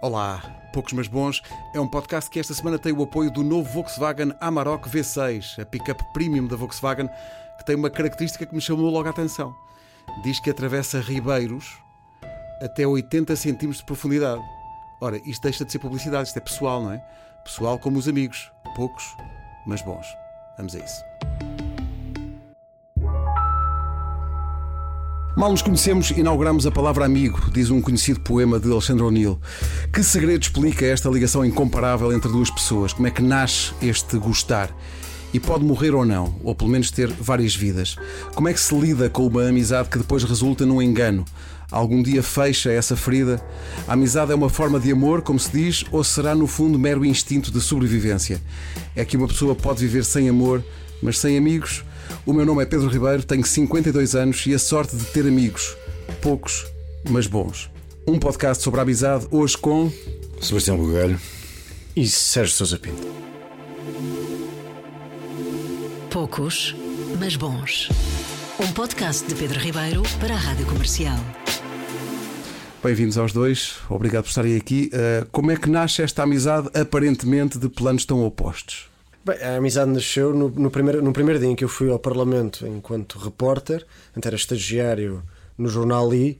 Olá, Poucos Mas Bons é um podcast que esta semana tem o apoio do novo Volkswagen Amarok V6, a pick-up premium da Volkswagen, que tem uma característica que me chamou logo a atenção. Diz que atravessa ribeiros até 80 cm de profundidade. Ora, isto deixa de ser publicidade, isto é pessoal, não é? Pessoal como os amigos, poucos, mas bons. Vamos a isso. Mal nos conhecemos, inauguramos a palavra amigo, diz um conhecido poema de Alexandre O'Neill. Que segredo explica esta ligação incomparável entre duas pessoas? Como é que nasce este gostar? E pode morrer ou não, ou pelo menos ter várias vidas. Como é que se lida com uma amizade que depois resulta num engano? Algum dia fecha essa ferida? A amizade é uma forma de amor, como se diz, ou será no fundo mero instinto de sobrevivência? É que uma pessoa pode viver sem amor, mas sem amigos? O meu nome é Pedro Ribeiro, tenho 52 anos e a sorte de ter amigos. Poucos, mas bons. Um podcast sobre a amizade, hoje com. Sebastião Bugalho e Sérgio Sousa Pinto. Poucos, mas bons. Um podcast de Pedro Ribeiro para a Rádio Comercial. Bem-vindos aos dois, obrigado por estarem aqui. Uh, como é que nasce esta amizade aparentemente de planos tão opostos? Bem, a amizade nasceu no, no, primeiro, no primeiro dia em que eu fui ao Parlamento enquanto repórter, antes era estagiário no jornal I,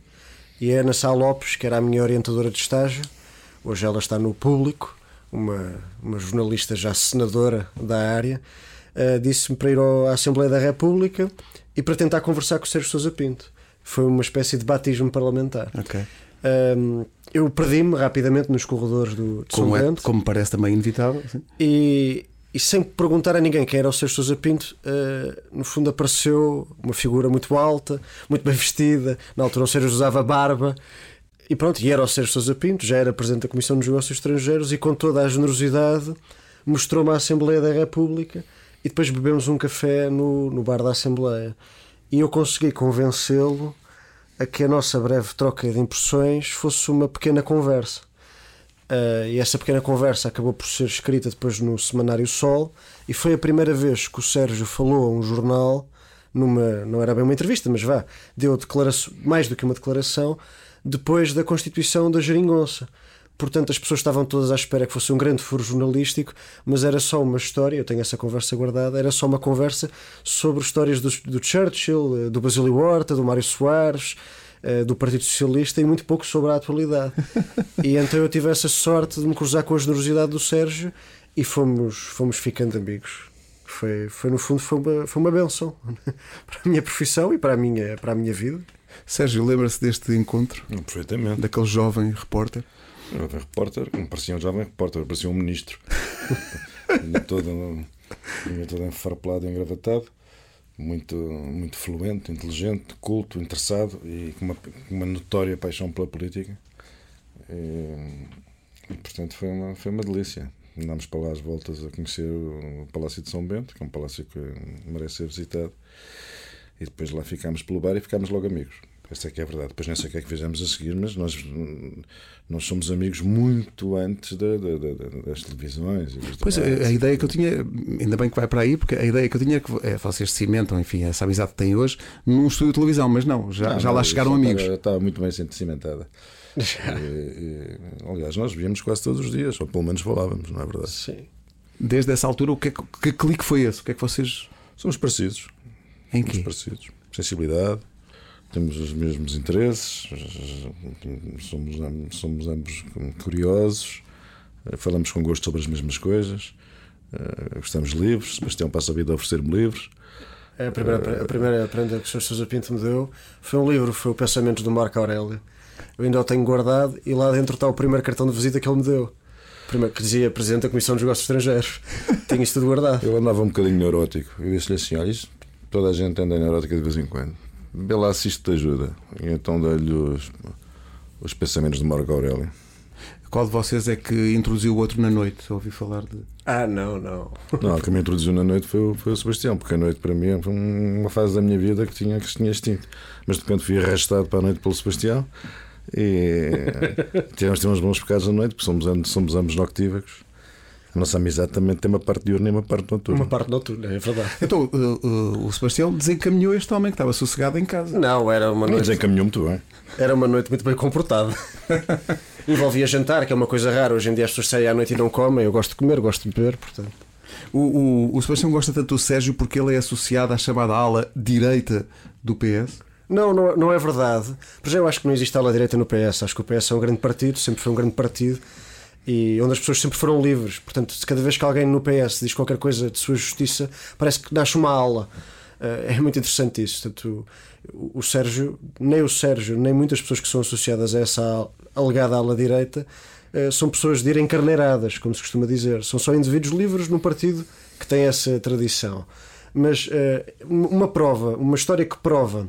e a Ana Sá Lopes, que era a minha orientadora de estágio, hoje ela está no público, uma, uma jornalista já senadora da área, uh, disse-me para ir à Assembleia da República e para tentar conversar com o Sérgio Sousa Pinto. Foi uma espécie de batismo parlamentar. Ok. Um, eu perdi-me rapidamente nos corredores do, de como São é. Como parece também inevitável. Sim. E, e sem perguntar a ninguém quem era o Sérgio Sousa Pinto, uh, no fundo apareceu uma figura muito alta, muito bem vestida. Na altura o Sérgio usava barba. E pronto, e era o Sérgio Sousa Pinto, já era presidente da Comissão dos Negócios Estrangeiros e com toda a generosidade mostrou-me a Assembleia da República e depois bebemos um café no, no bar da Assembleia. E eu consegui convencê-lo a que a nossa breve troca de impressões fosse uma pequena conversa. Uh, e essa pequena conversa acabou por ser escrita depois no Semanário Sol e foi a primeira vez que o Sérgio falou a um jornal numa, não era bem uma entrevista, mas vá, deu declaração, mais do que uma declaração depois da constituição da Geringonça. Portanto, as pessoas estavam todas à espera que fosse um grande furo jornalístico, mas era só uma história. Eu tenho essa conversa guardada. Era só uma conversa sobre histórias do, do Churchill, do Basílio Horta, do Mário Soares, eh, do Partido Socialista e muito pouco sobre a atualidade. e então eu tive essa sorte de me cruzar com a generosidade do Sérgio e fomos, fomos ficando amigos. Foi, foi no fundo foi uma, foi uma benção para a minha profissão e para a minha, para a minha vida. Sérgio, lembra-se deste encontro? Perfeitamente. Daquele jovem repórter? Jovem repórter, não parecia um jovem repórter, parecia um ministro. Vinha todo, vinha todo enfarpelado e engravatado muito, muito fluente, inteligente, culto, interessado e com uma, uma notória paixão pela política. E, e, portanto foi uma, foi uma delícia. Andámos para lá às voltas a conhecer o Palácio de São Bento, que é um palácio que merece ser visitado. E depois lá ficámos pelo bar e ficámos logo amigos. Esta é que é a verdade. Depois não sei o que é que fizemos a seguir, mas nós, nós somos amigos muito antes da, da, da, das televisões. pois a, a, ideia que eu tinha, ainda bem que vai para aí, porque a ideia que eu tinha é que é, vocês cimentam, enfim, essa amizade que têm hoje num estúdio de televisão, mas não, já, não, já lá chegaram amigos. Estava, estava muito bem cimentada. e, e, aliás, nós víamos quase todos os dias, ou pelo menos falávamos, não é verdade? Sim. Desde essa altura, o que, é, que clique foi esse? O que é que vocês. Somos parecidos. Em Somos quê? parecidos. Sensibilidade temos os mesmos interesses, somos, somos ambos curiosos, falamos com gosto sobre as mesmas coisas, gostamos de livros. Sebastião passa a vida a oferecer-me livros. A primeira, a primeira prenda que o Sr. Sousa Pinto me deu foi um livro, foi o Pensamento do Marco Aurélio. Eu ainda o tenho guardado e lá dentro está o primeiro cartão de visita que ele me deu. Primeiro, que dizia Presidente da Comissão dos Negócios Estrangeiros. Tenho isto tudo guardado. Eu andava um bocadinho neurótico. Eu disse-lhe assim: olha, isto, toda a gente anda neurótica de vez em quando vê lá se isto te ajuda. E então dá-lhe os, os pensamentos de Marco Aurélio. Qual de vocês é que introduziu o outro na noite? Ouvi falar de. Ah, não, não. Não, quem me introduziu na noite foi, foi o Sebastião, porque a noite para mim foi uma fase da minha vida que tinha, que tinha extinto. Mas de repente fui arrastado para a noite pelo Sebastião e tivemos, tivemos bons pecados à noite, porque somos, somos ambos noctívagos. A nossa amizade também tem uma parte diurna e uma parte noturna. Uma parte noturna, é verdade. Então uh, uh, o Sebastião desencaminhou este homem que estava sossegado em casa. Não, era uma noite, desencaminhou muito bem. era uma noite muito bem comportada. Envolvia jantar, que é uma coisa rara. Hoje em dia as pessoas saem à noite e não comem. Eu gosto de comer, gosto de beber, portanto. O, o, o Sebastião gosta tanto do Sérgio porque ele é associado à chamada ala direita do PS. Não, não, não é verdade. Por já eu acho que não existe ala direita no PS. Acho que o PS é um grande partido, sempre foi um grande partido e onde as pessoas sempre foram livres. Portanto, cada vez que alguém no PS diz qualquer coisa de sua justiça, parece que nasce uma ala. Eh, É muito interessante isso. Portanto, o, o Sérgio, nem o Sérgio, nem muitas pessoas que são associadas a essa alegada ala direita eh, são pessoas de ir encarneiradas, como se costuma dizer. São só indivíduos livres num partido que tem essa tradição. Mas eh, uma prova, uma história que prova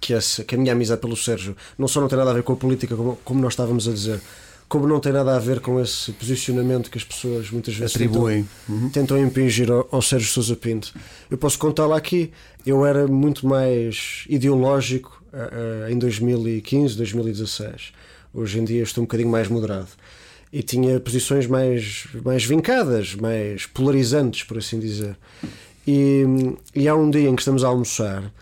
que, essa, que a minha amizade pelo Sérgio não só não tem nada a ver com a política, como, como nós estávamos a dizer, como não tem nada a ver com esse posicionamento que as pessoas muitas vezes Atribuem. tentam, tentam impingir ao, ao Sérgio Sousa Pinto. Eu posso contá-la aqui. Eu era muito mais ideológico eh, em 2015, 2016. Hoje em dia estou um bocadinho mais moderado. E tinha posições mais, mais vincadas, mais polarizantes, por assim dizer. E, e há um dia em que estamos a almoçar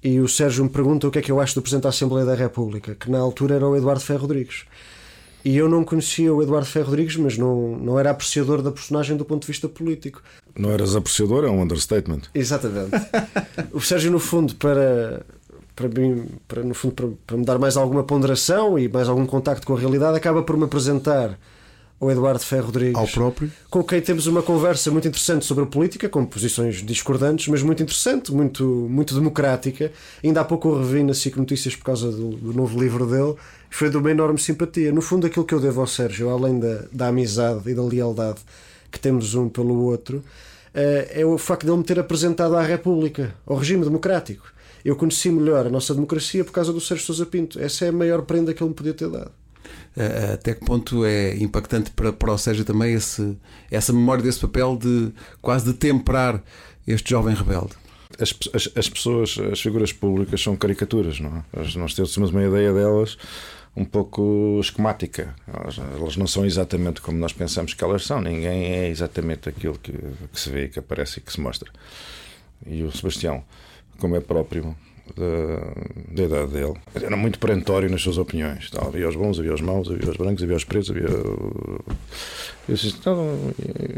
e o Sérgio me pergunta o que é que eu acho do Presidente da Assembleia da República, que na altura era o Eduardo Ferro Rodrigues. E eu não conhecia o Eduardo Ferro Rodrigues, mas não, não era apreciador da personagem do ponto de vista político. Não eras apreciador, é um understatement. Exatamente. o Sérgio, no fundo, para, para, mim, para, no fundo, para, para me dar mais alguma ponderação e mais algum contacto com a realidade, acaba por me apresentar ao Eduardo Ferro Rodrigues. Ao próprio. Com quem temos uma conversa muito interessante sobre a política, com posições discordantes, mas muito interessante, muito, muito democrática. Ainda há pouco eu revi na SIC Notícias por causa do, do novo livro dele. Foi de uma enorme simpatia. No fundo, aquilo que eu devo ao Sérgio, além da, da amizade e da lealdade que temos um pelo outro, eh, é o facto de ele me ter apresentado à República, ao regime democrático. Eu conheci melhor a nossa democracia por causa do Sérgio Sousa Pinto. Essa é a maior prenda que ele me podia ter dado. Uh, Até que ponto é impactante para, para o Sérgio também esse, essa memória desse papel de quase de temperar este jovem rebelde? As, as, as pessoas, as figuras públicas são caricaturas, não é? Nós temos uma ideia delas um pouco esquemática. Elas, elas não são exatamente como nós pensamos que elas são. Ninguém é exatamente aquilo que, que se vê, que aparece e que se mostra. E o Sebastião, como é próprio da, da idade dele, era muito perentório nas suas opiniões. Então, havia os bons, havia os maus, havia os brancos, havia os pretos, havia. Eu, disse, então,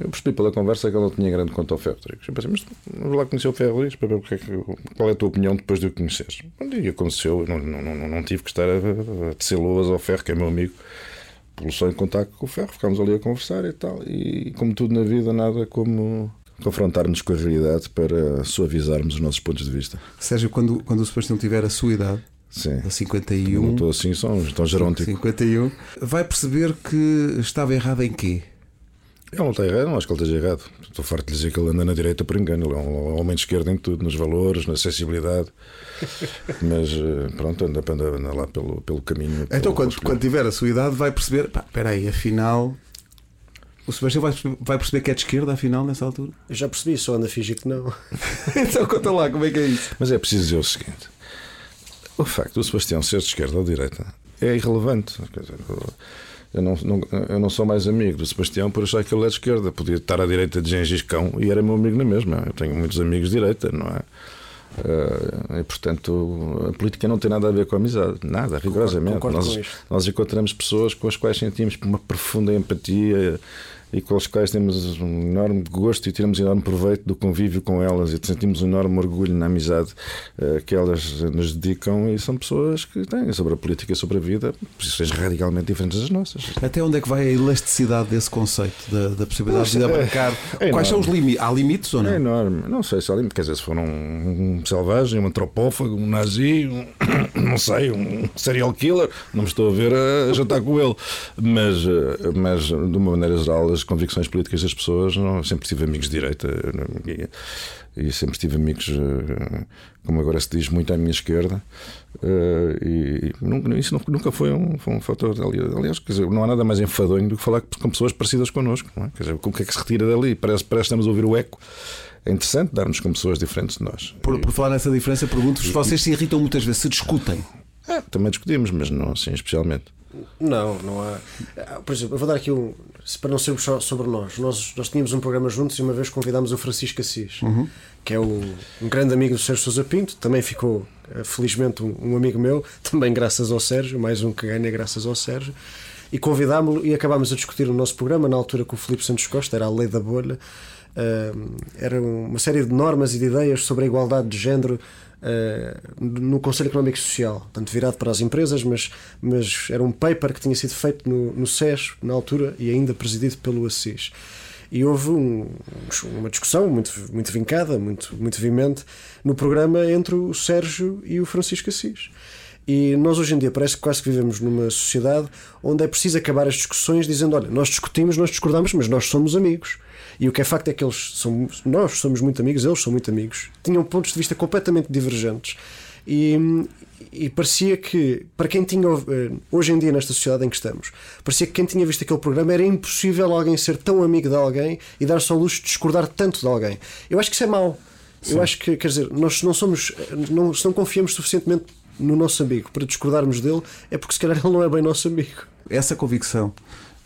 eu percebi pela conversa que ele não tinha grande conta ao Ferro Rodrigues. Eu pensei, mas vamos lá conhecer o Ferro Rodrigues para ver é qual é a tua opinião depois de o conheceres. E aconteceu, eu não, não, não, não tive que estar a, tecer loas ao Ferro, que é meu amigo, pelo só em contacto com o Ferro. Ficámos ali a conversar e tal. E como tudo na vida, nada como confrontar-nos com a realidade para suavizarmos os nossos pontos de vista. Sérgio, quando, quando o Sebastião tiver a sua idade, Sim. a Eu 51, não estou assim, são tão geróntico. 51, vai perceber que estava errado em quê? Ele não está errado, não acho que ele esteja errado. Estou farto de dizer que ele anda na direita por engano. Ele é um homem de esquerda em tudo, nos valores, na sensibilidade. Mas eh, pronto, anda, anda, anda lá pelo, pelo caminho. Então, pelo- quando, quando tiver a sua idade, vai perceber: pá, espera aí, afinal. O Sebastião vai perceber, vai perceber que é de esquerda, afinal, nessa altura? Eu já percebi, só anda a fingir que não. então, conta lá, como é que é isso? Mas é preciso dizer o seguinte: o facto do Sebastião ser de esquerda ou de direita é irrelevante. Quer dizer, eu não, não- eu não sou mais amigo do Sebastião por achar que ele é de esquerda. Podia estar à direita de Gengis Cão e era meu amigo na mesma. Eu tenho muitos amigos de direita, não é? Eh, e portanto, a política não tem nada a ver com a amizade, nada, rigorosamente. concordo com nós, nós encontramos pessoas com as quais sentimos uma profunda empatia e com as quais temos um enorme gosto e tiramos enorme proveito do convívio com elas e sentimos um enorme orgulho na amizade eh, que elas nos dedicam e são pessoas que têm sobre a política e sobre a vida posições radicalmente diferentes das nossas. Até onde é que vai a elasticidade desse conceito, da, da possibilidade de é- abarcar? é Quais são os enorme. limites? Há limites ou É não? enorme. Não sei se há limite. Quer dizer, se for um, um selvagem, um antropófago, um nazi, um, não sei, um serial killer, não me estou a ver a jantar com ele. Mas, eh, mas de uma maneira geral, as convicções políticas das pessoas, não, sempre tive amigos de direita e, sempre tive amigos, eh, como agora se diz, muito à minha esquerda. eh, E nunca- isso nunca- foi um, foi um fator. ali- Aliás, quer dizer, não há nada mais enfadonho do que falar com pessoas parecidas connosco. É? Quer dizer, o que é que se retira dali? Parece, parece que estamos a ouvir o eco. É interessante dar-nos com pessoas diferentes de nós. Por, por falar nessa diferença, pergunto-vos: vocês se irritam muitas vezes, se discutem. É, também discutimos, mas não assim especialmente. Não, não há. Ah, Por exemplo, eu vou dar aqui um. para não sermos só sobre nós, nós, nós tínhamos um programa juntos e uma vez convidámos o Francisco Assis, que é o, um grande amigo do Sérgio Sousa Pinto, também ficou, eh, felizmente, um, um amigo meu, também graças ao Sérgio, mais um que ganha graças ao Sérgio. E convidámo-lo e acabámos a discutir o nosso programa, na altura com o Filipe Santos Costa, era a Lei da Bolha. Uh, era uma série de normas e de ideias sobre a igualdade de género uh, no Conselho Económico e Social, tanto virado para as empresas, mas, mas era um paper que tinha sido feito no, no SES, na altura, e ainda presidido pelo Assis. E houve um, uma discussão muito, muito vincada, muito, muito vimente, no programa entre o Sérgio e o Francisco Assis. E nós hoje em dia parece que quase que vivemos numa sociedade onde é preciso acabar as discussões dizendo: olha, nós discutimos, nós discordamos, mas nós somos amigos. E o que é facto é que eles são, nós somos muito amigos, eles são muito amigos, tinham pontos de vista completamente divergentes. E, e parecia que, para quem tinha, eh, hoje em dia, nesta sociedade em que estamos, parecia que quem tinha visto aquele programa era impossível alguém ser tão amigo de alguém e dar só luxo de discordar tanto de alguém. Eu acho que isso é mau. Sim. Eu acho que, quer dizer, nós não somos, não, se não confiamos suficientemente no nosso amigo para discordarmos dele, é porque se calhar ele não é bem nosso amigo. Essa convicção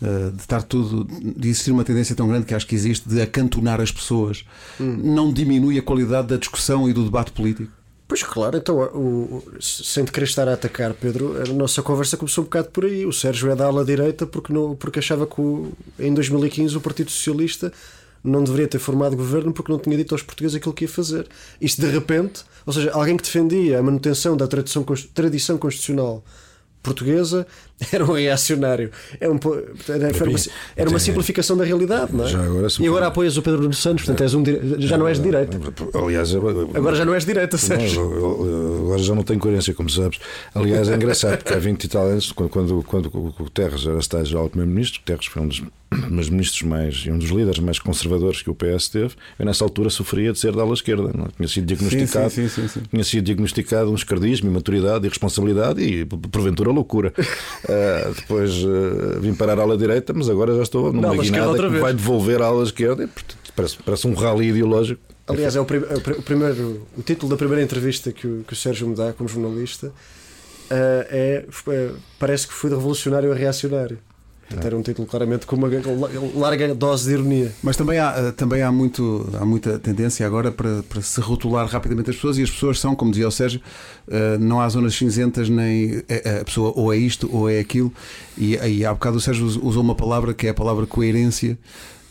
uh, de estar tudo, de existir uma tendência tão grande que acho que existe de acantonar as pessoas, hum. não diminui a qualidade da discussão e do debate político? Pois claro, então, o, sem te querer estar a atacar, Pedro, a nossa conversa começou um bocado por aí. O Sérgio é da ala direita porque, porque achava que o, em 2015 o Partido Socialista não deveria ter formado governo porque não tinha dito aos portugueses aquilo que ia fazer. Isto de repente, ou seja, alguém que defendia a manutenção da tradição, tradição constitucional portuguesa era um reacionário. Era, um, era, uma, era uma simplificação da realidade, não é? Já agora, e agora apoias o Pedro Nuno Santos, portanto és um, já não és de direita. Aliás, agora já não és de direita, Sérgio. Agora já não tenho coerência, como sabes. Aliás, é engraçado, porque há 20 e tal anos, quando, quando, quando o Terres era estágio ao primeiro-ministro, o Terres foi um dos mas ministros mais e um dos líderes mais conservadores que o PS teve, eu nessa altura sofria de ser da ala esquerda. Não? É? Tinha sido diagnosticado, sim, sim, sim, tinha sido diagnosticado um esquerdismo, imaturidade, irresponsabilidade e porventura loucura. uh, depois uh, vim parar à ala direita, mas agora já estou numa guinada que vai devolver à ala esquerda. E, portanto, parece, parece um rally ideológico. Aliás, é o, prim é o, primeiro, o título da primeira entrevista que o, que o Sérgio me dá como jornalista. Uh, é, parece que fui revolucionário a reacionário. Portanto, era um título claramente com uma larga dose de ironia. Mas também há, eh, também há, muito, há muita tendência agora para, para se rotular rapidamente as pessoas e as pessoas são, como dizia o Sérgio, eh, não há zonas cinzentas, nem a pessoa ou é isto ou é aquilo. E aí há bocado o Sérgio usou uma palavra que é a palavra coerência.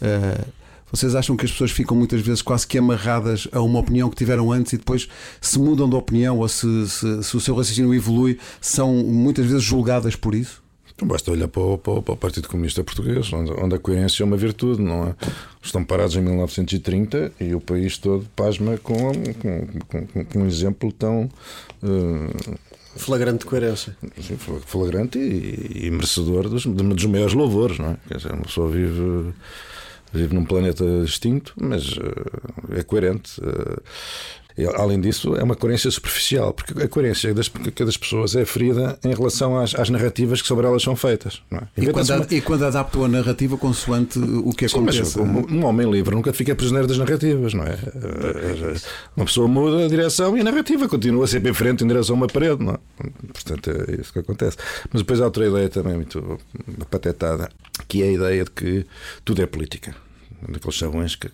Eh, vocês acham que as pessoas ficam muitas vezes quase que amarradas a uma opinião que tiveram antes e depois se mudam de opinião ou se, se, se o seu raciocínio evolui, são muitas vezes julgadas por isso? Então basta olhar para o, para o, Partido Comunista Português, onde, a coerência é uma virtude, não é? Estão parados em 1930 e o país todo pasma com, com, com, com um exemplo tão. Uh, flagrante de coerência. Sim, flagrante e, e merecedor dos, dos maiores louvores, não é? Quer dizer, uma pessoa vive vive num planeta extinto, mas uh, é coerente. Uh, Além disso, é uma coerência superficial, porque a coerência das, das pessoas é ferida em relação às, às narrativas que sobre elas são feitas. É? E, quando, uma... e quando adaptam a narrativa consoante o que Sim, acontece. Mas, um, um homem livre nunca fica prisioneiro das narrativas, não é? Uma pessoa muda a direção e a narrativa continua sempre em frente em direção a uma parede, não é? Portanto, é isso que acontece. Mas depois há outra ideia também muito patetada, que é a ideia de que tudo é política daqueles chavões que,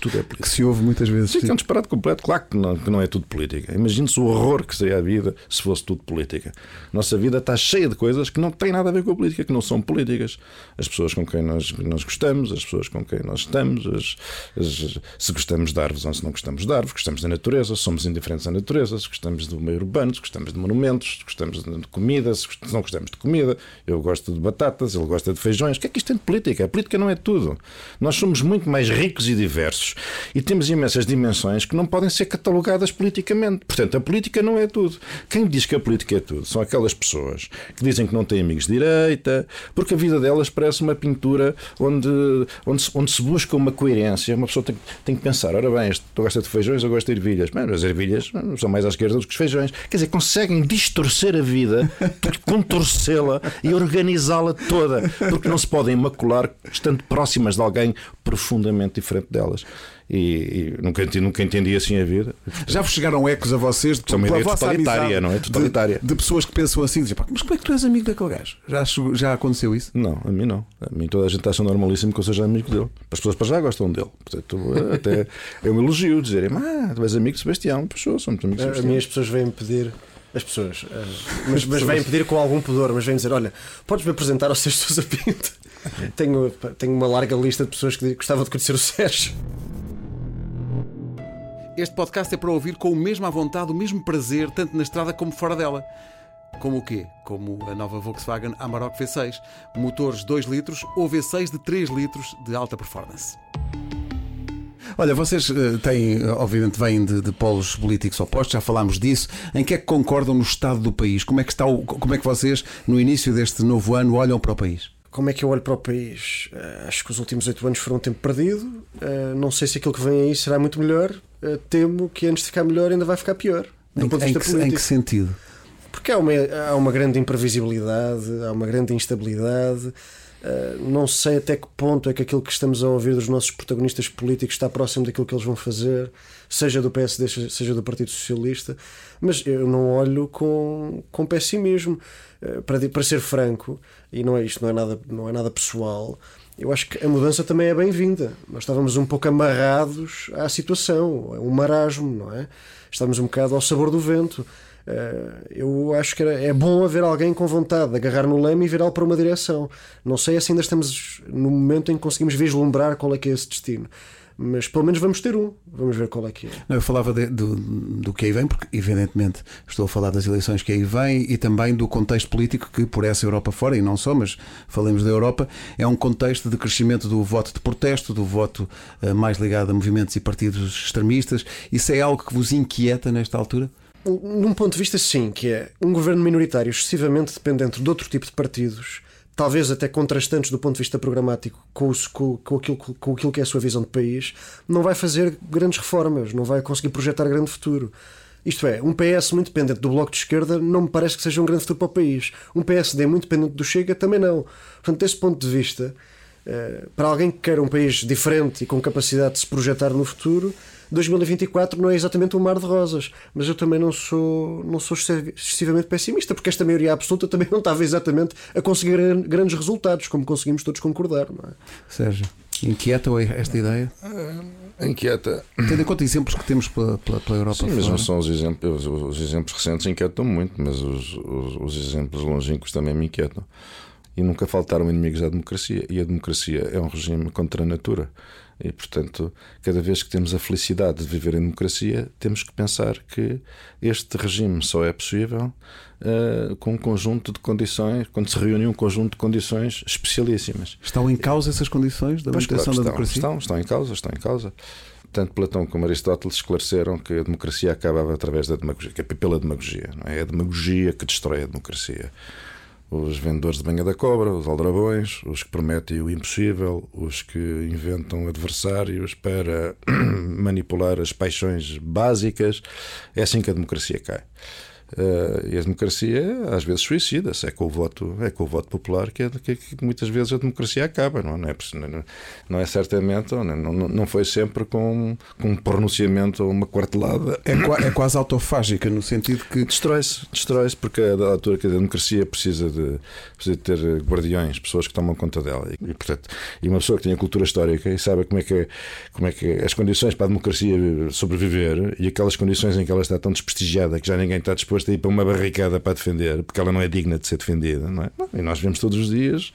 tudo é. Que se ouve muitas vezes. Sim, sim. é um disparate completo. Claro que não, que não é tudo política. Imagine-se o horror que seria a vida se fosse tudo política. Nossa vida está cheia de coisas que não têm nada a ver com a política, que não são políticas. As pessoas com quem nós, nós gostamos, as pessoas com quem nós estamos, as, as, se gostamos de árvores ou se não gostamos de árvores, gostamos da natureza, somos indiferentes à natureza, se gostamos do meio urbano, se gostamos de monumentos, se gostamos de comida, se não gostamos de comida. Eu gosto de batatas, ele gosta de feijões. O que é que isto tem de política? A política não é tudo. Nós somos muito mais ricos e diversos e temos imensas dimensões que não podem ser catalogadas politicamente. Portanto, a política não é tudo. Quem diz que a política é tudo são aquelas pessoas que dizem que não têm amigos de direita, porque a vida delas parece uma pintura onde, onde, onde se busca uma coerência. Uma pessoa tem, tem que pensar: ora bem, tu gosta de feijões ou gosta de ervilhas? Bem, as ervilhas são mais à esquerda do que os feijões. Quer dizer, conseguem distorcer a vida, contorcê-la e organizá-la toda, porque não se podem macular estando próximas de alguém alguém profundamente diferente delas. E, e nunca, entendi, nunca entendi assim a vida. Já vos chegaram ecos a vocês de Isso é uma ideia vossa totalitária, amizade não é? Totalitária. De, de pessoas que pensam assim, dizem, "Pá, mas como é que tu és amigo daquele gajo? Já, já aconteceu isso? Não, a mim não. A mim toda a gente acha normalíssimo que eu seja amigo dele. As pessoas para já gostam dele. Portanto, até é um elogio dizerem, ah, tu és amigo de Sebastião. Pois sou, somos amigos de A, a Sebastião. mim as pessoas vêm pedir. As pessoas, eh, mas, mas vêm pedir com algum pudor, mas vêm dizer: Olha, podes-me apresentar ao Sérgio Sousa Pinto? tenho, tenho uma larga lista de pessoas que gostavam de conhecer o Sérgio. Este podcast é para ouvir com o mesmo à vontade, o mesmo prazer, tanto na estrada como fora dela. Como o quê? Como a nova Volkswagen Amarok V6. Motores 2 litros ou V6 de 3 litros de alta performance. Olha, vocês eh, têm, obviamente, vêm de, de polos políticos opostos, já falámos disso. Em que é que concordam no estado do país? Como é que, está o- como é que vocês, no início deste novo ano, olham para o país? Como é que eu olho para o país? Eh, acho que os últimos oito anos foram um tempo perdido. Eh, não sei se aquilo que vem aí será muito melhor. Temo que antes de ficar melhor ainda vai ficar pior. Do Em, ponto de em vista que, em político. que sentido? Porque há uma, há uma grande imprevisibilidade, há uma grande instabilidade. Uh, não sei até que ponto é que aquilo que estamos a ouvir dos nossos protagonistas políticos está próximo daquilo que eles vão fazer, seja do PSD, seja do Partido Socialista, mas eu não olho com, com pessimismo. Uh, para, para ser franco, e não é isto, não é, nada, não é nada pessoal, eu acho que a mudança também é bem-vinda. Nós estávamos um pouco amarrados à situação, é um marasmo, não é? Estávamos um bocado ao sabor do vento. Eh, eu acho que é bom haver alguém com vontade de agarrar no leme e virá-lo para uma direção. Não sei se ainda estamos no momento em que conseguimos vislumbrar qual é que é esse destino. Mas pelo menos vamos ter um. Vamos ver qual é que é. Não, eu falava de- do, do que aí vem, porque evidentemente estou a falar das eleições que aí vêm e também do contexto político que por essa Europa fora, e não só, mas falemos da Europa, é um contexto de crescimento do voto de protesto, do voto eh, mais ligado a movimentos e partidos extremistas. Isso é algo que vos inquieta nesta altura? Num ponto de vista, sim, que é um governo minoritário excessivamente dependente de outro tipo de partidos, talvez até contrastantes do ponto de vista programático com, o- com, com, aquilo, com aquilo que é a sua visão de país, não vai fazer grandes reformas, não vai conseguir projetar grande futuro. Isto é, um PS muito dependente do Bloco de Esquerda não me parece que seja um grande futuro para o país. Um PSD muito dependente do Chega também não. Portanto, desse ponto de vista, eh, para alguém que quer um país diferente e com capacidade de se projetar no futuro, 2024 não é exatamente um mar de rosas, mas eu também não sou, não sou excessivamente pessimista, porque esta maioria absoluta também não estava exatamente a conseguir gran- grandes resultados, como conseguimos todos concordar. Não é? Sérgio, inquieta-o esta ideia? Inquieta. Tendo em conta exemplos que temos pela, pela, pela Europa Sim, não são os exemplos, os exemplos recentes inquietam muito, mas os, os, os exemplos longínquos também me inquietam. E nunca faltaram inimigos à democracia. E a democracia é um regime contra a natura. E, portanto, cada vez que temos a felicidade de viver em democracia, temos que pensar que este regime só é possível eh, com um conjunto de condições, quando se reúne um conjunto de condições especialíssimas. Estão em causa essas condições da Pois, manutenção claro da democracia? estão, estão, estão em causa, estão em causa. Tanto Platão como Aristóteles esclareceram que a democracia acabava através da demagogia, que é pela demagogia. Não é? é a demagogia que destrói a democracia. Os vendedores de banha da cobra, os aldrabões, os que prometem o impossível, os que inventam adversários para manipular as paixões básicas. É assim que a democracia cai. Eh, e a democracia às vezes suicida-se. É com o voto, é com o voto popular que, é, que, que muitas vezes a democracia acaba. Não, é, não, não é certamente, não, não, não foi sempre com, com um pronunciamento ou uma quartelada. É, é quase autofágica, no sentido que Destrói-se, destrói-se, porque a da altura que a democracia precisa de, precisa de ter guardiões, pessoas que tomam conta dela. E, e, portanto, e uma pessoa que tem a cultura histórica e sabe como é que, como é que as condições para a democracia sobreviver e aquelas condições em que ela está tão desprestigiada que já ninguém está disposto a ir para uma barricada para defender, porque ela não é digna de ser defendida, não é? E nós vemos todos os dias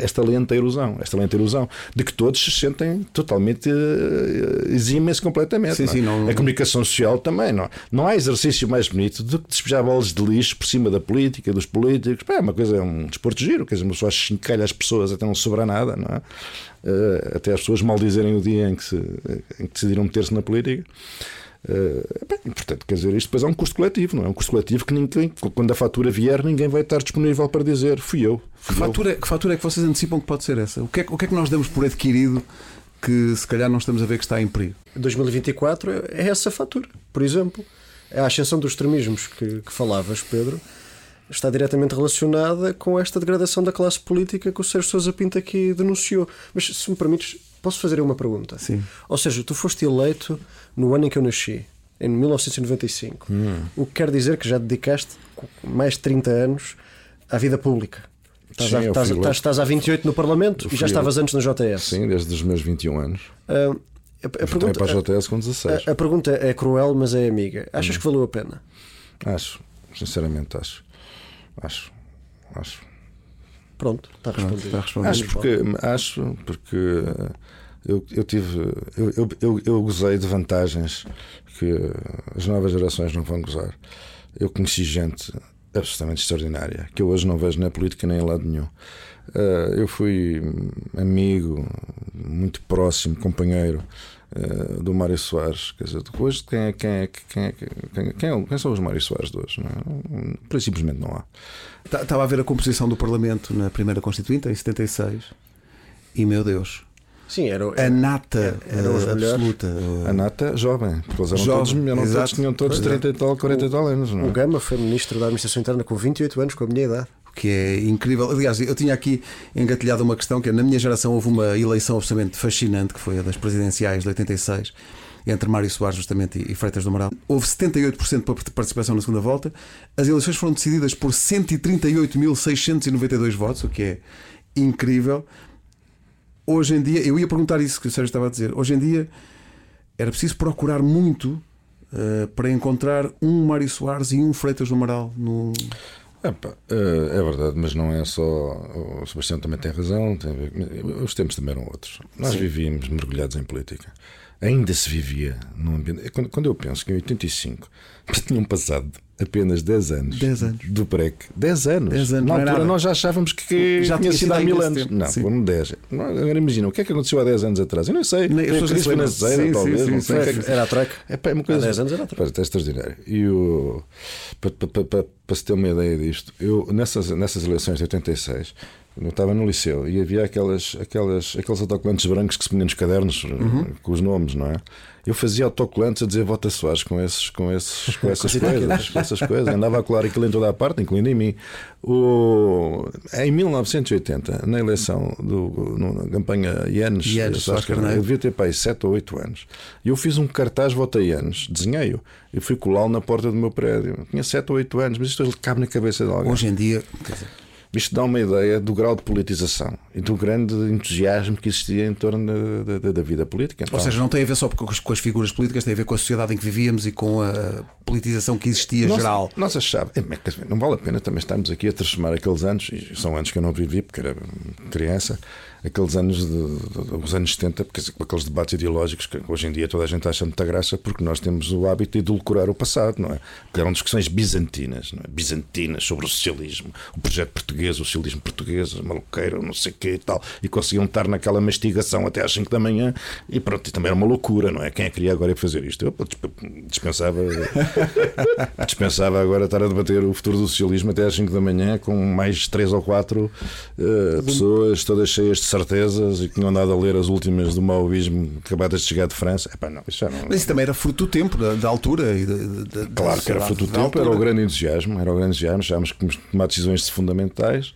esta lenta ilusão, esta lenta ilusão de que todos se sentem totalmente uh, eximem-se completamente. Sim, não é? sim, não- A comunicação social também. Não, não há exercício mais bonito do que despejar bolas de lixo por cima da política, dos políticos. Pá, é uma coisa, é um desporto giro, quer dizer, uma pessoa chincalha as pessoas até não sobrar nada, não é? Eh, até as pessoas maldizerem o dia em que, se, em que decidiram meter-se na política. Eh, bem, portanto, quer dizer, isto depois é um custo coletivo, não é? Um custo coletivo que ninguém, quando a fatura vier, ninguém vai estar disponível para dizer fui eu. que Fui eu. fatura, que fatura é que vocês antecipam que pode ser essa? O que é, que- o que é que nós damos por adquirido que se calhar não estamos a ver que está em perigo? 2024 é essa fatura, por exemplo. A ascensão dos extremismos que, que falavas, Pedro, está diretamente relacionada com esta degradação da classe política que o Sérgio Sousa Pinto aqui denunciou. Mas se me permites, Posso fazer uma pergunta? Sim. Ou seja, tu foste eleito no ano em que eu nasci, em 1995. O que quer dizer que já dedicaste mais de 30 anos à vida pública. Estás, Sim, há, eu estás, fui estás, estás há 28 no Parlamento e já estavas antes na JS. Sim, desde os meus 21 anos. Ah, a, a pergunta, para a JS com 16. a- a pergunta é cruel, mas é amiga. Achas que valeu a pena? Acho, sinceramente acho. Acho. Acho. Pronto, está respondido. está respondido. Acho porque, acho porque eu, eu tive. Eu, eu, eu, gozei de vantagens que as novas gerações não vão gozar. Eu conheci gente absolutamente extraordinária que eu hoje não vejo na política nem em lado nenhum. Eh, eu fui amigo, muito próximo, companheiro eh, do Mário Soares. Quer dizer, hoje quem, é- quem, é- quem, é- quem, é- quem, é- são os Mário Soares de hoje? Não é? Simplesmente não há. Ta- Estava a ver a composição do Parlamento na primeira Constituinte, em 76, e meu Deus, Sim, era, a nata eram os eh, absoluta. eh, A nata, jovem, porque eles eram Jovem, todos, eram todos, tinham todos Pois é. 30 e tal, 40 e tal anos, não O é? Gama foi ministro da Administração Interna com 28 anos, com a minha idade. o que é incrível. Aliás, eu tinha aqui engatilhado uma questão que é, na minha geração houve uma eleição absolutamente fascinante, que foi a das presidenciais de 86, entre Mário Soares justamente e Freitas do Amaral. Houve 78% de participação na segunda volta. As eleições foram decididas por 138.692 votos, o que é incrível. Hoje em dia, eu ia perguntar isso que o Sérgio estava a dizer. Hoje em dia era preciso procurar muito eh, para encontrar um Mário Soares e um Freitas do Amaral no, Epá, eh, é verdade, mas não é só. O Sebastião também tem razão, tem os tempos também eram outros. Nós vivíamos mergulhados em política. Ainda se vivia num ambiente. Quando, quando eu penso que em 85 tinham passado apenas 10 anos, 10 anos. do PREC, 10 anos. 10 anos, Na é altura nada. nós já achávamos que Já tinha sido há mil anos. tempo, Não, sim. foram 10. Não, Agora imagina, o que é que aconteceu há 10 anos atrás? Eu não sei. Nem- a pessoas crise Sim, talvez. sim, não sei que é que- Era a troca. é pá, é uma coisa. Há 10 anos era outra. Pá, é extraordinário. E o, para, para, para, para se ter uma ideia disto, eu nessas, nessas eleições de 86, eu estava no liceu e havia aquelas, aquelas, aqueles autocolantes brancos que se punham nos cadernos Uhum. com os nomes, não é? Eu fazia autocolantes a dizer Vota Soares com, esses, com, esses, com essas coisas, com essas coisas. Andava a colar aquilo em toda a parte, incluindo em mim. O, em 1980, na eleição do, na campanha Ianes, Ianes, Soares Carneiro. eu devia ter pai 7 ou 8 anos. E eu fiz um cartaz Votei anos, desenhei-o. E fui colá-lo na porta do meu prédio. Tinha 7 ou 8 anos, mas isto cabe na cabeça de alguém. Hoje em dia, quer dizer, Isto dá uma ideia do grau de politização e do grande entusiasmo que existia em torno da, da- da vida política. Então, ou seja, não tem a ver só com as, com as figuras políticas, tem a ver com a sociedade em que vivíamos e com a politização que existia nós, geral. Nós achávamos, é, não vale a pena também estarmos aqui a transformar aqueles anos, e são anos que eu não vivi porque era criança, aqueles anos de, dos anos 70, porque com aqueles debates ideológicos que hoje em dia toda a gente acha muita graça porque nós temos o hábito de edulcorar o passado, não é? Porque eram discussões bizantinas, não é? bizantinas sobre o socialismo, o projeto português, o socialismo português, a maluqueira, não sei o quê e tal, e conseguiam estar naquela mastigação até às 5 da manhã e pronto, e também era uma loucura, não é? Quem é que queria agora fazer isto? Eu dispensava, dispensava agora estar a debater o futuro do socialismo até às 5 da manhã com mais 3 ou 4 pessoas todas cheias de certezas e que tinham andado a ler as últimas do maoísmo acabadas de chegar de França. Epá, não, isso não. Mas isso também era fruto do tempo, da, da altura. E da- da Claro que era fruto do tempo, era o grande entusiasmo, era o grande entusiasmo, achámos que tomar decisões fundamentais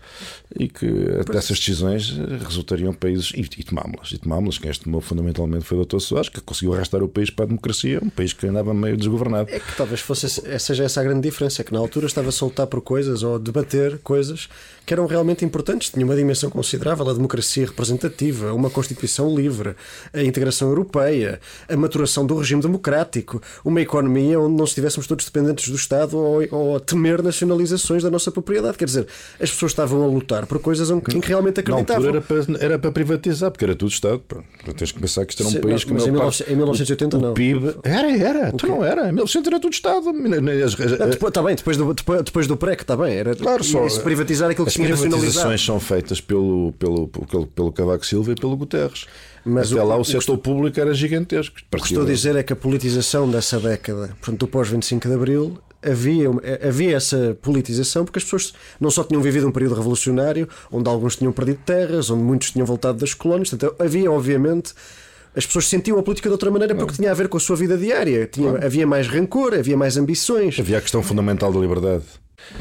e que dessas decisões eh, resultariam países e, e tomámos-las. E tomámos-las. Quem as tomou fundamentalmente foi o Dr. Soares, que conseguiu arrastar o país para a democracia, um país que andava meio desgovernado. É que talvez fosse seja essa a grande diferença, é que na altura estava a soltar por coisas ou a debater coisas que eram realmente importantes, tinha uma dimensão considerável, a democracia representativa, uma Constituição livre, a integração europeia, a maturação do regime democrático, uma economia onde não estivéssemos todos dependentes do Estado ou, ou a temer nacionalizações da nossa propriedade. Quer dizer, as pessoas estavam a lutar por coisas em que realmente Na acreditavam. altura era para, era para privatizar, porque era tudo Estado. pá. Tens que pensar que isto era um Sim, país não, que mas em maior 19- parte- em 1980 o não. PIB. Era, era. Tu não era. Em 1900 era tudo Estado. As- as- Não, depois, tá bem, depois do, depois, depois do PREC, está bem. Era, Claro, só- privatizar aquilo que As privatizações são feitas pelo, pelo, pelo, pelo Cavaco Silva e pelo Guterres. Mas Até o- lá o, o setor público era gigantesco. O que estou a dizer é que a politização dessa década, portanto, do pós-25 de Abril, havia, havia essa politização porque as pessoas não só tinham vivido um período revolucionário, onde alguns tinham perdido terras, onde muitos tinham voltado das colónias, portanto, havia, obviamente. As pessoas sentiam a política de outra maneira porque tinha a ver com a sua vida diária. Tinha, Havia mais rancor, havia mais ambições. Havia a questão fundamental da liberdade.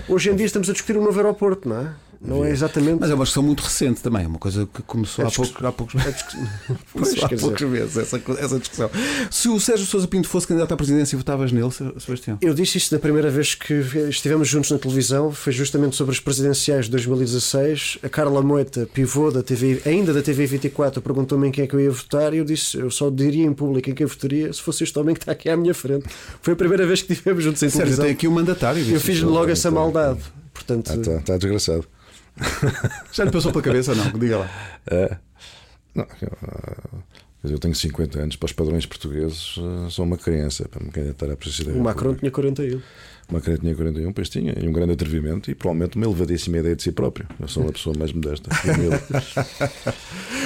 Hoje em dia estamos a discutir um novo aeroporto, não é? Não é exatamente. Mas é uma discussão muito recente também, é uma coisa que começou A há, discuss- pouco, há poucos É discuss- Pois, Começou há poucos meses essa, essa discussão. Se o Sérgio Sousa Pinto fosse candidato à presidência, votavas nele, Sebastião? Eu disse isso da primeira vez que estivemos juntos na televisão, foi justamente sobre as presidenciais de 2016. A Carla Moita, pivô da TV, ainda da TV 24, perguntou-me em quem é que eu ia votar e eu disse: eu só diria em público em quem eu votaria se fosse este homem que está aqui à minha frente. Foi a primeira vez que estivemos juntos em Sérgio, televisão. tem aqui um mandatário. Eu disse. fiz logo essa então, maldade. Portanto, Ah, está tá desgraçado. Já lhe passou pela cabeça ou não? Diga lá. É. Não, eu, ah, eu tenho 50 anos, para os padrões portugueses, ah, sou uma criança para me candidatar à presidência. o Macron tinha 41. O Macron tinha 41, pois tinha, e um grande atrevimento e provavelmente uma elevadíssima ideia de si próprio. Eu sou uma pessoa mais modesta.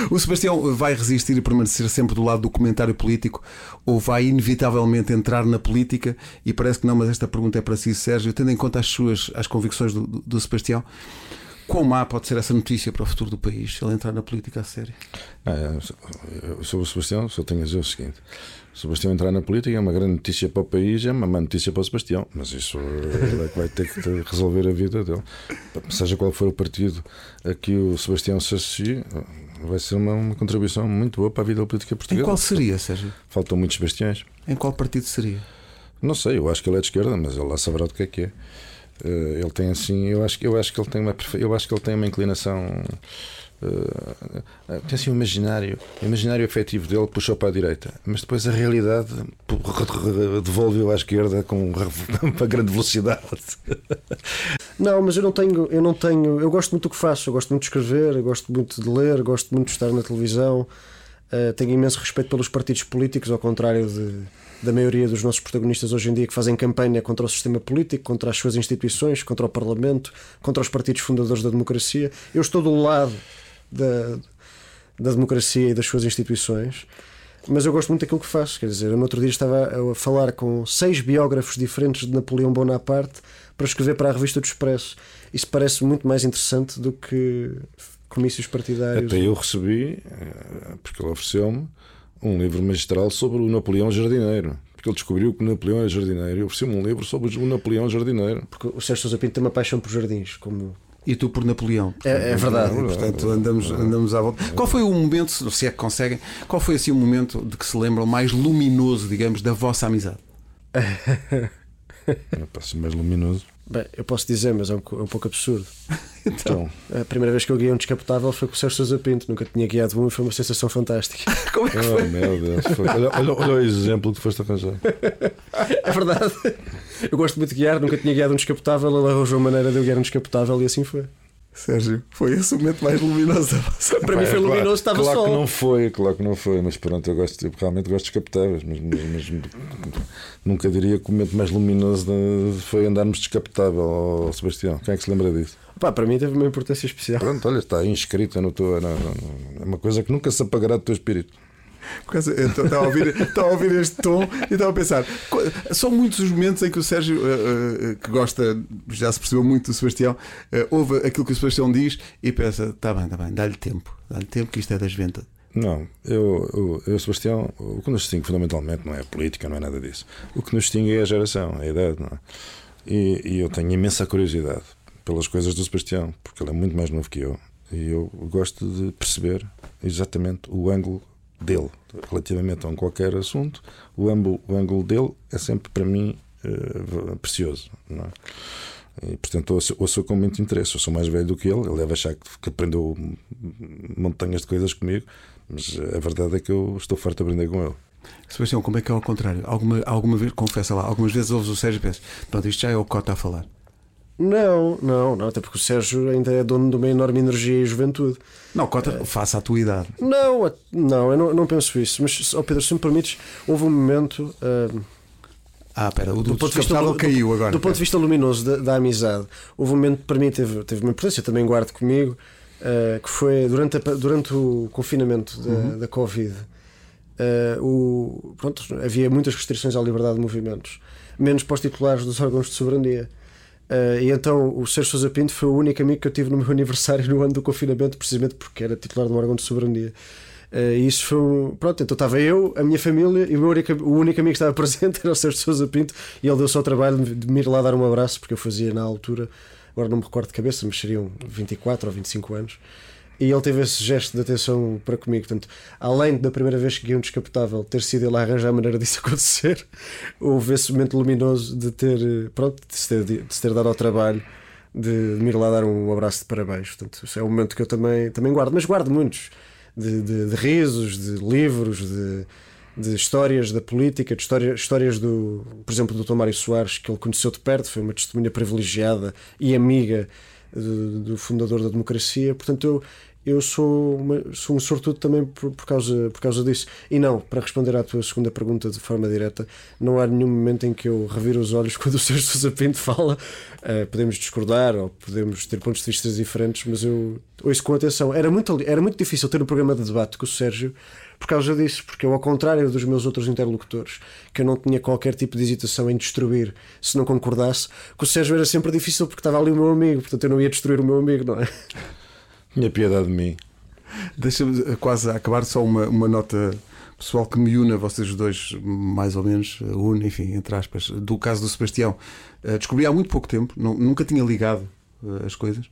O Sebastião vai resistir e permanecer sempre do lado do comentário político ou vai inevitavelmente entrar na política? E parece que não, mas esta pergunta é para si, Sérgio. Tendo em conta as suas as convicções do, do, do Sebastião, quão má pode ser essa notícia para o futuro do país se ele entrar na política a sério? Ah, sou o Sebastião, só tenho a dizer o seguinte: o Sebastião entrar na política é uma grande notícia para o país, é uma má notícia para o Sebastião, mas isso ele é que vai ter que resolver a vida dele. Seja qual for o partido a que o Sebastião se associe, vai ser uma, uma contribuição muito boa para a vida política Em portuguesa. qual seria, Sérgio? Faltam muitos Sebastiães. Em qual partido seria? Não sei, eu acho que ele é de esquerda, mas ele lá saberá do que é que é. Eh, ele tem assim, eu acho eu acho que ele tem uma eu acho que ele tem uma inclinação eh, tem assim um imaginário, o imaginário afetivo dele puxou para a direita, mas depois a realidade devolveu à esquerda com uma grande velocidade. Não, mas eu não tenho, eu não tenho, eu gosto muito do que faço, eu gosto muito de escrever, eu gosto muito de ler, gosto muito de estar na televisão, eh, tenho imenso respeito pelos partidos políticos, ao contrário de, da maioria dos nossos protagonistas hoje em dia que fazem campanha contra o sistema político, contra as suas instituições, contra o Parlamento, contra os partidos fundadores da democracia. Eu estou do lado da, da democracia e das suas instituições. Mas eu gosto muito daquilo que faço. Quer dizer, eu no outro dia estava a falar com seis biógrafos diferentes de Napoleão Bonaparte para escrever para a revista do Expresso. Isso parece muito mais interessante do que comícios partidários. Até eu recebi, eh, porque ele ofereceu-me, um livro magistral sobre o Napoleão Jardineiro. Porque ele descobriu que o Napoleão era jardineiro e ofereceu-me um livro sobre o Napoleão Jardineiro. Porque o Sérgio Sousa Pinto tem uma paixão por jardins, como E tu por Napoleão. É- é verdade. E, portanto, andamos, andamos à volta. Qual foi o momento, se é que conseguem, qual foi assim o momento de que se lembram mais luminoso, digamos, da vossa amizade? É para ser mais luminoso. Bem, eu posso dizer, mas é um, é um pouco absurdo. Então, A primeira vez que eu guiei um descapotável foi com o Sérgio Sousa Pinto, nunca tinha guiado um e foi uma sensação fantástica. Como é que oh meu Deus, foi- olha, olha, olha o exemplo que foste arranjar. É verdade. Eu gosto muito de guiar, nunca tinha guiado um descapotável, ele arranjou maneira de eu guiar um descapotável e assim foi. Sérgio, foi esse o momento mais luminoso da vossa Para mim foi É, claro- luminoso, estava claro sol. que não foi, claro que não foi, mas pronto, eu gosto, eu realmente gosto de descapotáveis, mas, mas- mas nunca diria que o momento mais luminoso foi andarmos descapotável ao Sebastião. Quem é que se lembra disso? Pá, para mim teve uma importância especial. Pronto, olha, está aí inscrita no teu. É uma coisa que nunca se apagará do teu espírito. Por causa- eu Estava a, ouvir, estava a ouvir este tom e estava a pensar. São muitos os momentos em que o Sérgio, eh, eh, que gosta, já se percebeu muito do Sebastião, eh, ouve aquilo que o Sebastião diz e pensa: está bem, está bem, dá-lhe tempo, dá-lhe tempo que isto é das ventas. Não, eu, eu, eu, Sebastião, o que nos distingue fundamentalmente não é a política, não é nada disso. O que nos distingue é a geração, é a idade, não é? E, e eu tenho imensa curiosidade pelas coisas do Sebastião, porque ele é muito mais novo que eu. E eu gosto de perceber exatamente o ângulo dele relativamente a um qualquer assunto. O ângulo, o ângulo dele é sempre para mim eh, precioso, não é? E, portanto, ouço, ouço com muito interesse. Eu sou mais velho do que ele. Ele deve achar que, que aprendeu montanhas de coisas comigo, mas a verdade é que eu estou farto de aprender com ele. Sebastião, como é que é ao contrário? Alguma, alguma vez, confessa lá, algumas vezes ouves o Sérgio e pensas: pronto, isto já é o Cota a falar. Não, não, não, até porque o Sérgio ainda é dono de uma enorme energia e juventude. Não, Cota, faça a tua idade. Não, não, eu não, não penso isso. Mas, oh Pedro, se me permites, houve um momento. ah, Ah, pera, o do, do ponto de vista lu- caiu do, agora. do ponto de vista luminoso da, da amizade, houve um momento que para mim teve, teve uma importância, também guardo comigo, eh, que foi durante, a durante o confinamento da, Uhum. da Covid. eh, o, pronto, havia muitas restrições à liberdade de movimentos, menos para os titulares dos órgãos de soberania. Eh, e então o Sérgio Sousa Pinto foi o único amigo que eu tive no meu aniversário no ano do confinamento, precisamente porque era titular de um órgão de soberania. Eh, E isso foi. Pronto, então estava eu, a minha família e o, meu único, o único amigo que estava presente era o Sérgio Sousa Pinto e ele deu só o trabalho de me ir lá dar um abraço porque eu fazia na altura agora não me recordo de cabeça, mas seriam 24 ou 25 anos. E ele teve esse gesto de atenção para comigo. Portanto, além da primeira vez que guiei um descapotável ter sido ele a arranjar a maneira disso acontecer, houve esse momento luminoso de ter, pronto, de se ter, de se ter dado ao trabalho de, de me ir lá dar um abraço de parabéns. Portanto, é um momento que eu também, também guardo, mas guardo muitos de, de, de risos, de livros, de, de histórias da política, de história, histórias do, por exemplo, do Dr. Mário Soares, que ele conheceu de perto, foi uma testemunha privilegiada e amiga do, do fundador da democracia. Portanto, eu, eu sou, uma, sou um sortudo também por, por, causa, por causa disso. E não, para responder à tua segunda pergunta de forma direta, não há nenhum momento em que eu reviro os olhos quando o Sérgio Sousa Pinto fala. Uh, podemos discordar ou podemos ter pontos de vista diferentes, mas eu ouço com atenção. Era muito, era muito difícil ter um programa de debate com o Sérgio por causa disso, porque eu, ao contrário dos meus outros interlocutores, que eu não tinha qualquer tipo de hesitação em destruir se não concordasse, com o Sérgio era sempre difícil porque estava ali o meu amigo, portanto eu não ia destruir o meu amigo, não é? Tinha piedade de mim. Deixa-me eh, quase acabar só uma, uma nota pessoal que me une a vocês dois, mais ou menos, eh, une, enfim, entre aspas, do caso do Sebastião. Uh, descobri há muito pouco tempo, não, nunca tinha ligado uh, as coisas.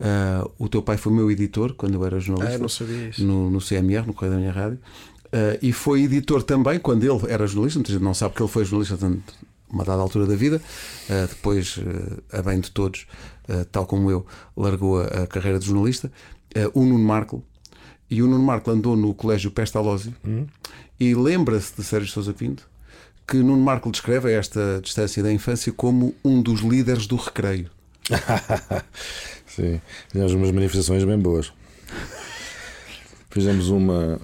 Uh, o teu pai foi meu editor quando eu era jornalista. Ah, não sabia isso. No, no CMR, no Correio da Minha Rádio. e foi editor também quando ele era jornalista. Muita gente não sabe que ele foi jornalista uma dada altura da vida. depois, a bem de todos, tal como eu, largou a, a carreira de jornalista. o Nuno Marco e o Nuno Marco andou no Colégio Pestalozzi hum. e lembra-se de Sérgio Sousa Pinto que Nuno Marco descreve esta distância da infância como um dos líderes do recreio. Sim, fizemos umas manifestações bem boas. Fizemos uma.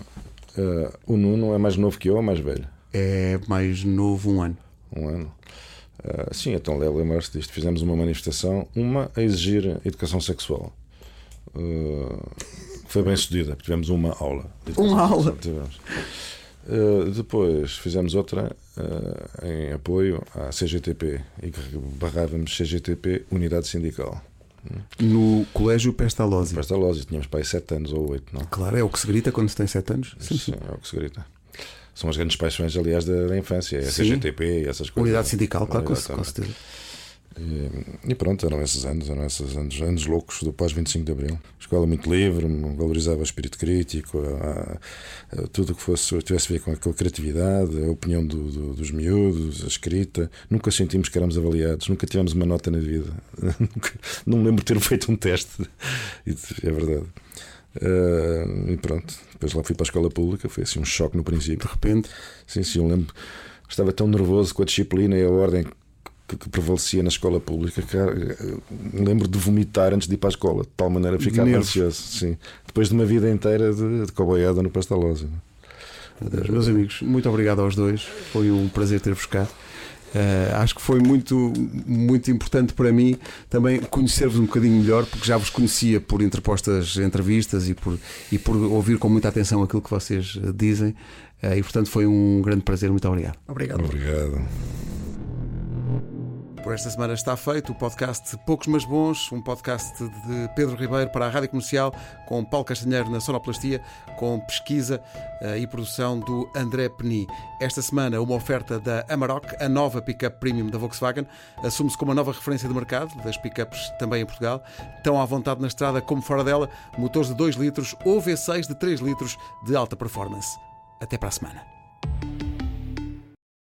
Uh, o Nuno é mais novo que eu ou mais velho? É mais novo um ano. Um ano. Uh, sim, então lembrar-se disto. Fizemos uma manifestação, uma a exigir educação sexual. Uh, foi bem sucedida, tivemos uma aula. Uma aula? Tivemos. Uh, depois fizemos outra uh, em apoio à CGTP e que barrávamos CGTP Unidade Sindical. No Colégio Pestalozzi. Pestalozzi, tínhamos para aí 7 anos ou 8, não? Claro, é o que se grita quando se tem 7 anos. Sim, sim, é o que se grita. São as grandes paixões, aliás, da, da infância, é a CGTP e essas coisas. Unidade Sindical, claro, com certeza. E, e, pronto, eram esses anos, eram esses anos, anos loucos do pós-25 de Abril. Escola muito livre, valorizava o espírito crítico, a, a, tudo que fosse, tivesse a ver com a, com a criatividade, a opinião do, do, dos miúdos, a escrita. Nunca sentimos que éramos avaliados, nunca tivemos uma nota na vida. não me lembro de ter feito um teste. É verdade. Uh, e pronto, depois lá fui para a escola pública, foi assim um choque no princípio. De repente? Sim, sim, eu lembro. Estava tão nervoso com a disciplina e a ordem que, que, prevalecia na escola pública. Que, uh, lembro de vomitar antes de ir para a escola, de tal maneira ficar ansioso. Sim. Depois de uma vida inteira de, de coboiada no Pastalozzi. Meus amigos, muito obrigado aos dois. Foi um prazer ter-vos cá. Uh, acho que foi muito, muito importante para mim também conhecer-vos um bocadinho melhor, porque já vos conhecia por interpostas entrevistas e por, e por ouvir com muita atenção aquilo que vocês dizem. Uh, e portanto foi um grande prazer. Muito obrigado. Obrigado. Obrigado. Por esta semana está feito o podcast Poucos Mas Bons, um podcast de Pedro Ribeiro para a Rádio Comercial, com Paulo Castanheiro na sonoplastia, com pesquisa uh, e produção do André Peni. Esta semana, uma oferta da Amarok, a nova pick-up premium da Volkswagen, assume-se como a nova referência de mercado das pick-ups também em Portugal. Tão à vontade na estrada como fora dela, motores de 2 litros ou V6 de 3 litros de alta performance. Até para a semana.